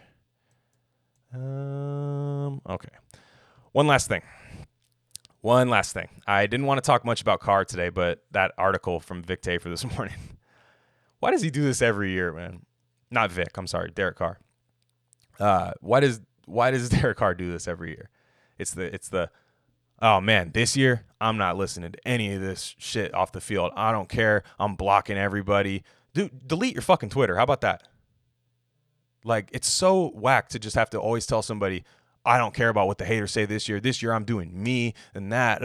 Um. Okay. One last thing. One last thing. I didn't want to talk much about Carr today, but that article from Vic Tafur this morning. Why does he do this every year, man? Not Vic. I'm sorry, Derek Carr. Uh, why does why does Derek Carr do this every year? It's the it's the oh man, this year I'm not listening to any of this shit off the field. I don't care. I'm blocking everybody. Dude, delete your fucking Twitter. How about that? Like it's so whack to just have to always tell somebody, I don't care about what the haters say this year. This year I'm doing me and that.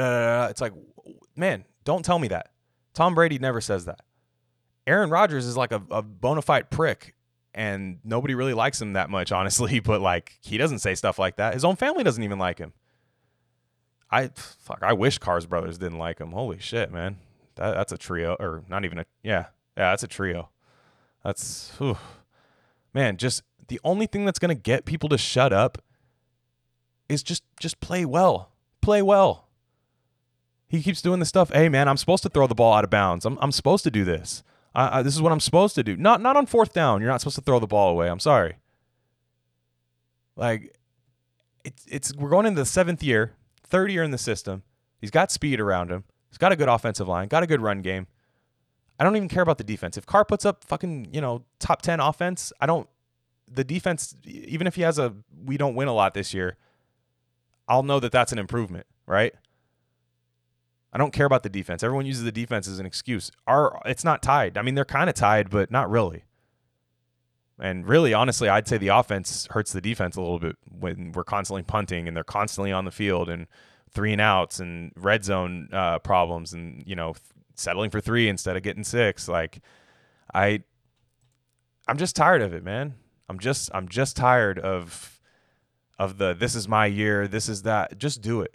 It's like, man, don't tell me that. Tom Brady never says that. Aaron Rodgers is like a, a bona fide prick and nobody really likes him that much, honestly. But like, he doesn't say stuff like that. His own family doesn't even like him. I fuck. I wish Carr's brothers didn't like him. Holy shit, man. That, that's a trio, or not even a yeah, yeah. That's a trio. That's whew. man. Just the only thing that's gonna get people to shut up is just just play well. Play well. He keeps doing the stuff. Hey man, I'm supposed to throw the ball out of bounds. I'm I'm supposed to do this. I, this is what I'm supposed to do. Not not on fourth down. You're not supposed to throw the ball away. I'm sorry. Like it's it's we're going into the seventh year, third year in the system. He's got speed around him. He's got a good offensive line, got a good run game. I don't even care about the defense. If Carr puts up fucking, you know, top 10 offense, I don't the defense even if he has a we don't win a lot this year, I'll know that that's an improvement, right? I don't care about the defense. Everyone uses the defense as an excuse. Our it's not tied. I mean, they're kind of tied, but not really. And really, honestly, I'd say the offense hurts the defense a little bit when we're constantly punting and they're constantly on the field and three and outs and red zone uh, problems and you know settling for three instead of getting six. Like, I, I'm just tired of it, man. I'm just I'm just tired of of the this is my year, this is that. Just do it.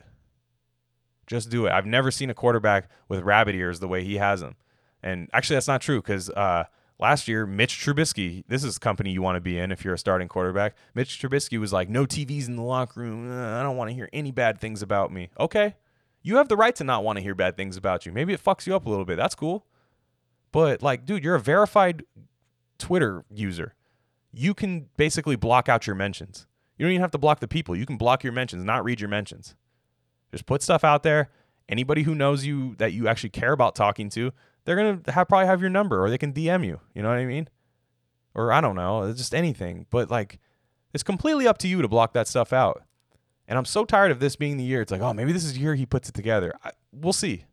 Just do it. I've never seen a quarterback with rabbit ears the way he has them. And actually, that's not true because uh, last year, Mitch Trubisky, this is company you want to be in if you're a starting quarterback. Mitch Trubisky was like, no TVs in the locker room. Uh, I don't want to hear any bad things about me. Okay. You have the right to not want to hear bad things about you. Maybe it fucks you up a little bit. That's cool. But, like, dude, you're a verified Twitter user. You can basically block out your mentions. You don't even have to block the people. You can block your mentions, not read your mentions. Just put stuff out there. Anybody who knows you that you actually care about talking to, they're gonna have, probably have your number, or they can DM you. You know what I mean? Or I don't know, uh, just anything. But like, it's completely up to you to block that stuff out. And I'm so tired of this being the year. It's like, oh, maybe this is the year he puts it together. I, we'll see.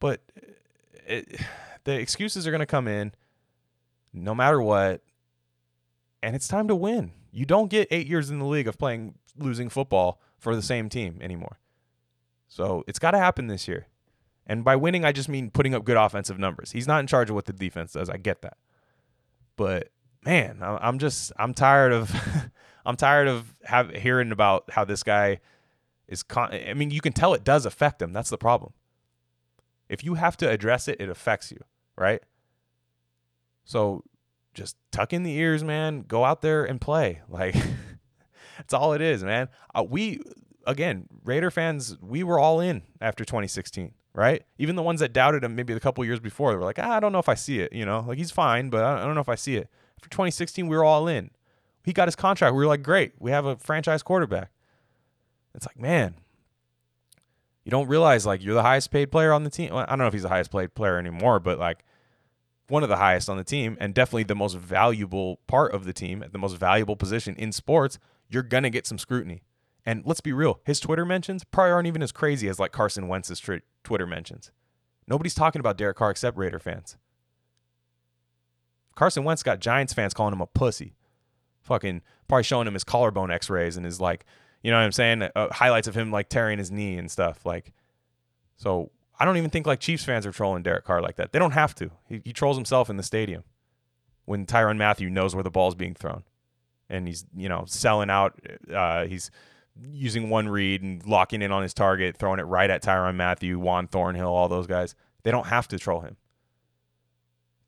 But uh, it, the excuses are going to come in no matter what. And it's time to win. You don't get eight years in the league of playing losing football for the same team anymore. So it's got to happen this year. And by winning, I just mean putting up good offensive numbers. He's not in charge of what the defense does. I get that. But man, I'm just I'm tired of I'm tired of have, hearing about how this guy is. Con- I mean, you can tell it does affect him. That's the problem. If you have to address it, it affects you, right? So just tuck in the ears, man. Go out there and play. Like That's all it is, man. Uh, we again, Raider fans, we were all in after 2016, right? Even the ones that doubted him maybe a couple years before, they were like, ah, I don't know if I see it. You know, like he's fine, but I don't know if I see it. After 2016, we were all in. He got his contract. We were like, great, we have a franchise quarterback. It's like, man, you don't realize like you're the highest paid player on the team. Well, I don't know if he's the highest paid player anymore, but like one of the highest on the team and definitely the most valuable part of the team, at the most valuable position in sports you're gonna get some scrutiny. And let's be real, his Twitter mentions probably aren't even as crazy as like Carson Wentz's Twitter mentions. Nobody's talking about Derek Carr except Raider fans. Carson Wentz got Giants fans calling him a pussy. Fucking probably showing him his collarbone x-rays and his like, you know what I'm saying? Uh, highlights of him like tearing his knee and stuff. Like, so I don't even think like Chiefs fans are trolling Derek Carr like that. They don't have to. He, he trolls himself in the stadium when Tyrann Mathieu knows where the ball's being thrown and he's you know selling out. Uh, he's using one read and locking in on his target, throwing it right at Tyrann Mathieu, Juan Thornhill, all those guys. They don't have to troll him,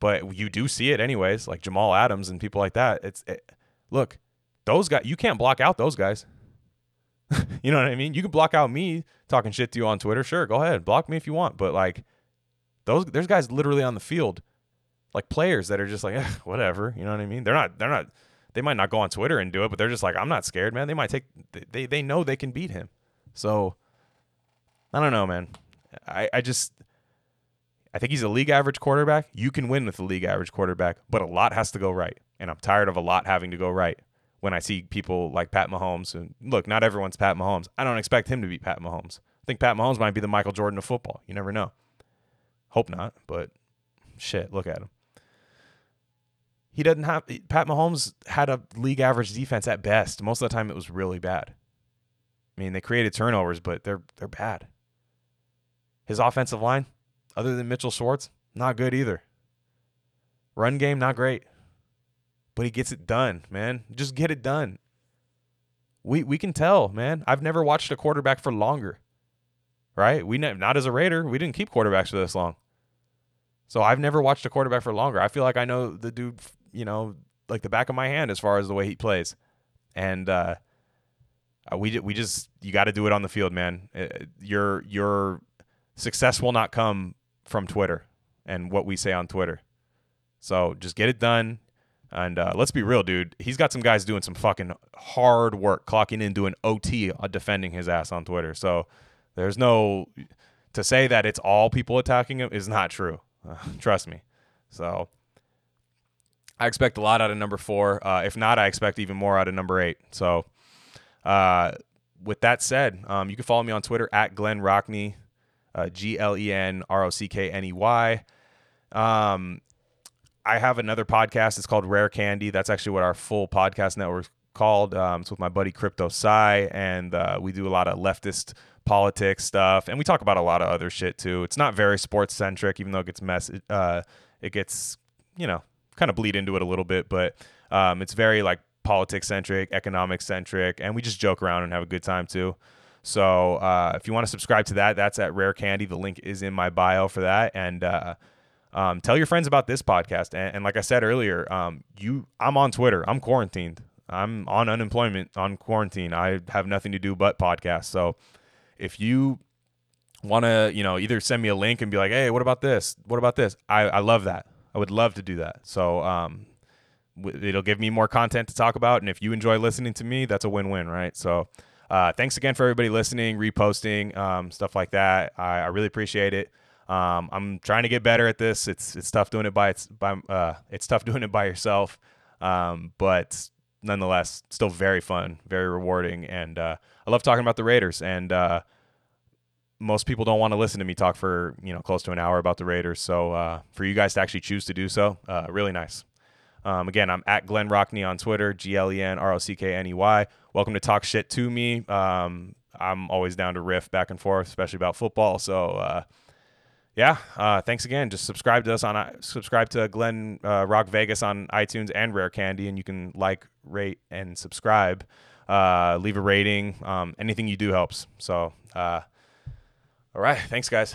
but you do see it anyways, like Jamal Adams and people like that. It's it, look, those guys. You can't block out those guys. you know what I mean? You can block out me talking shit to you on Twitter. Sure, go ahead, block me if you want. But like those, there's guys literally on the field, like players that are just like eh, whatever. You know what I mean? They're not. They're not they might not go on Twitter and do it, but they're just like, I'm not scared, man. They might take, they, they know they can beat him. So I don't know, man. I, I just, I think he's a league average quarterback. You can win with a league average quarterback, but a lot has to go right. And I'm tired of a lot having to go right when I see people like Pat Mahomes. And look, not everyone's Pat Mahomes. I don't expect him to be Pat Mahomes. I think Pat Mahomes might be the Michael Jordan of football. You never know. Hope not, but shit, look at him. He doesn't have Pat Mahomes had a league average defense at best. Most of the time it was really bad. I mean, they created turnovers, but they're they're bad. His offensive line, other than Mitchell Schwartz, not good either. Run game, not great. But he gets it done, man. Just get it done. We we can tell, man. I've never watched a quarterback for longer. Right? We ne- not as a Raider, we didn't keep quarterbacks for this long. So I've never watched a quarterback for longer. I feel like I know the dude, you know, like the back of my hand as far as the way he plays. And uh, uh we we just you got to do it on the field, man. Uh, your your success will not come from Twitter and what we say on Twitter. So just get it done. And uh, let's be real, dude. He's got some guys doing some fucking hard work, clocking in, doing OT, uh, defending his ass on Twitter. So there's no to say that it's all people attacking him is not true. Uh, trust me. So I expect a lot out of number four. Uh, if not, I expect even more out of number eight. So uh, with that said, um, you can follow me on Twitter at Glen Rockney uh, G L E N R O C K N E Y. Um, I have another podcast. It's called Rare Candy. That's actually what our full podcast network called. Um, it's with my buddy Crypto Psy, and uh, we do a lot of leftist politics stuff, and we talk about a lot of other shit too. It's not very sports centric, even though it gets mess. Uh, it gets you know kind of bleed into it a little bit, but um, it's very like politics centric, economic centric, and we just joke around and have a good time too. So uh, if you want to subscribe to that, that's at Rare Candy. The link is in my bio for that. And uh, um, tell your friends about this podcast. And, and like I said earlier, um, you, I'm on Twitter. I'm quarantined. I'm on unemployment on quarantine. I have nothing to do but podcast. So if you want to, you know, either send me a link and be like, hey, what about this? What about this? I, I love that. I would love to do that. So um, it'll give me more content to talk about. And if you enjoy listening to me, that's a win win, right? So uh, thanks again for everybody listening, reposting, um, stuff like that. I, I really appreciate it. Um, I'm trying to get better at this. It's it's tough doing it by it's by uh, it's tough doing it by yourself, um, but nonetheless, still very fun, very rewarding, and uh, I love talking about the Raiders. And uh, most people don't want to listen to me talk for you know close to an hour about the Raiders. So uh, for you guys to actually choose to do so, uh, really nice. Um, again, I'm at Glen Rockney on Twitter, G L E N R O C K N E Y. Welcome to talk shit to me. Um, I'm always down to riff back and forth, especially about football. So, uh, yeah, uh, thanks again. Just subscribe to us on uh, subscribe to Glenn uh, Rock Vegas on iTunes and Rare Candy, and you can like, rate, and subscribe. Uh, leave a rating. Um, anything you do helps. So, uh, all right, thanks, guys.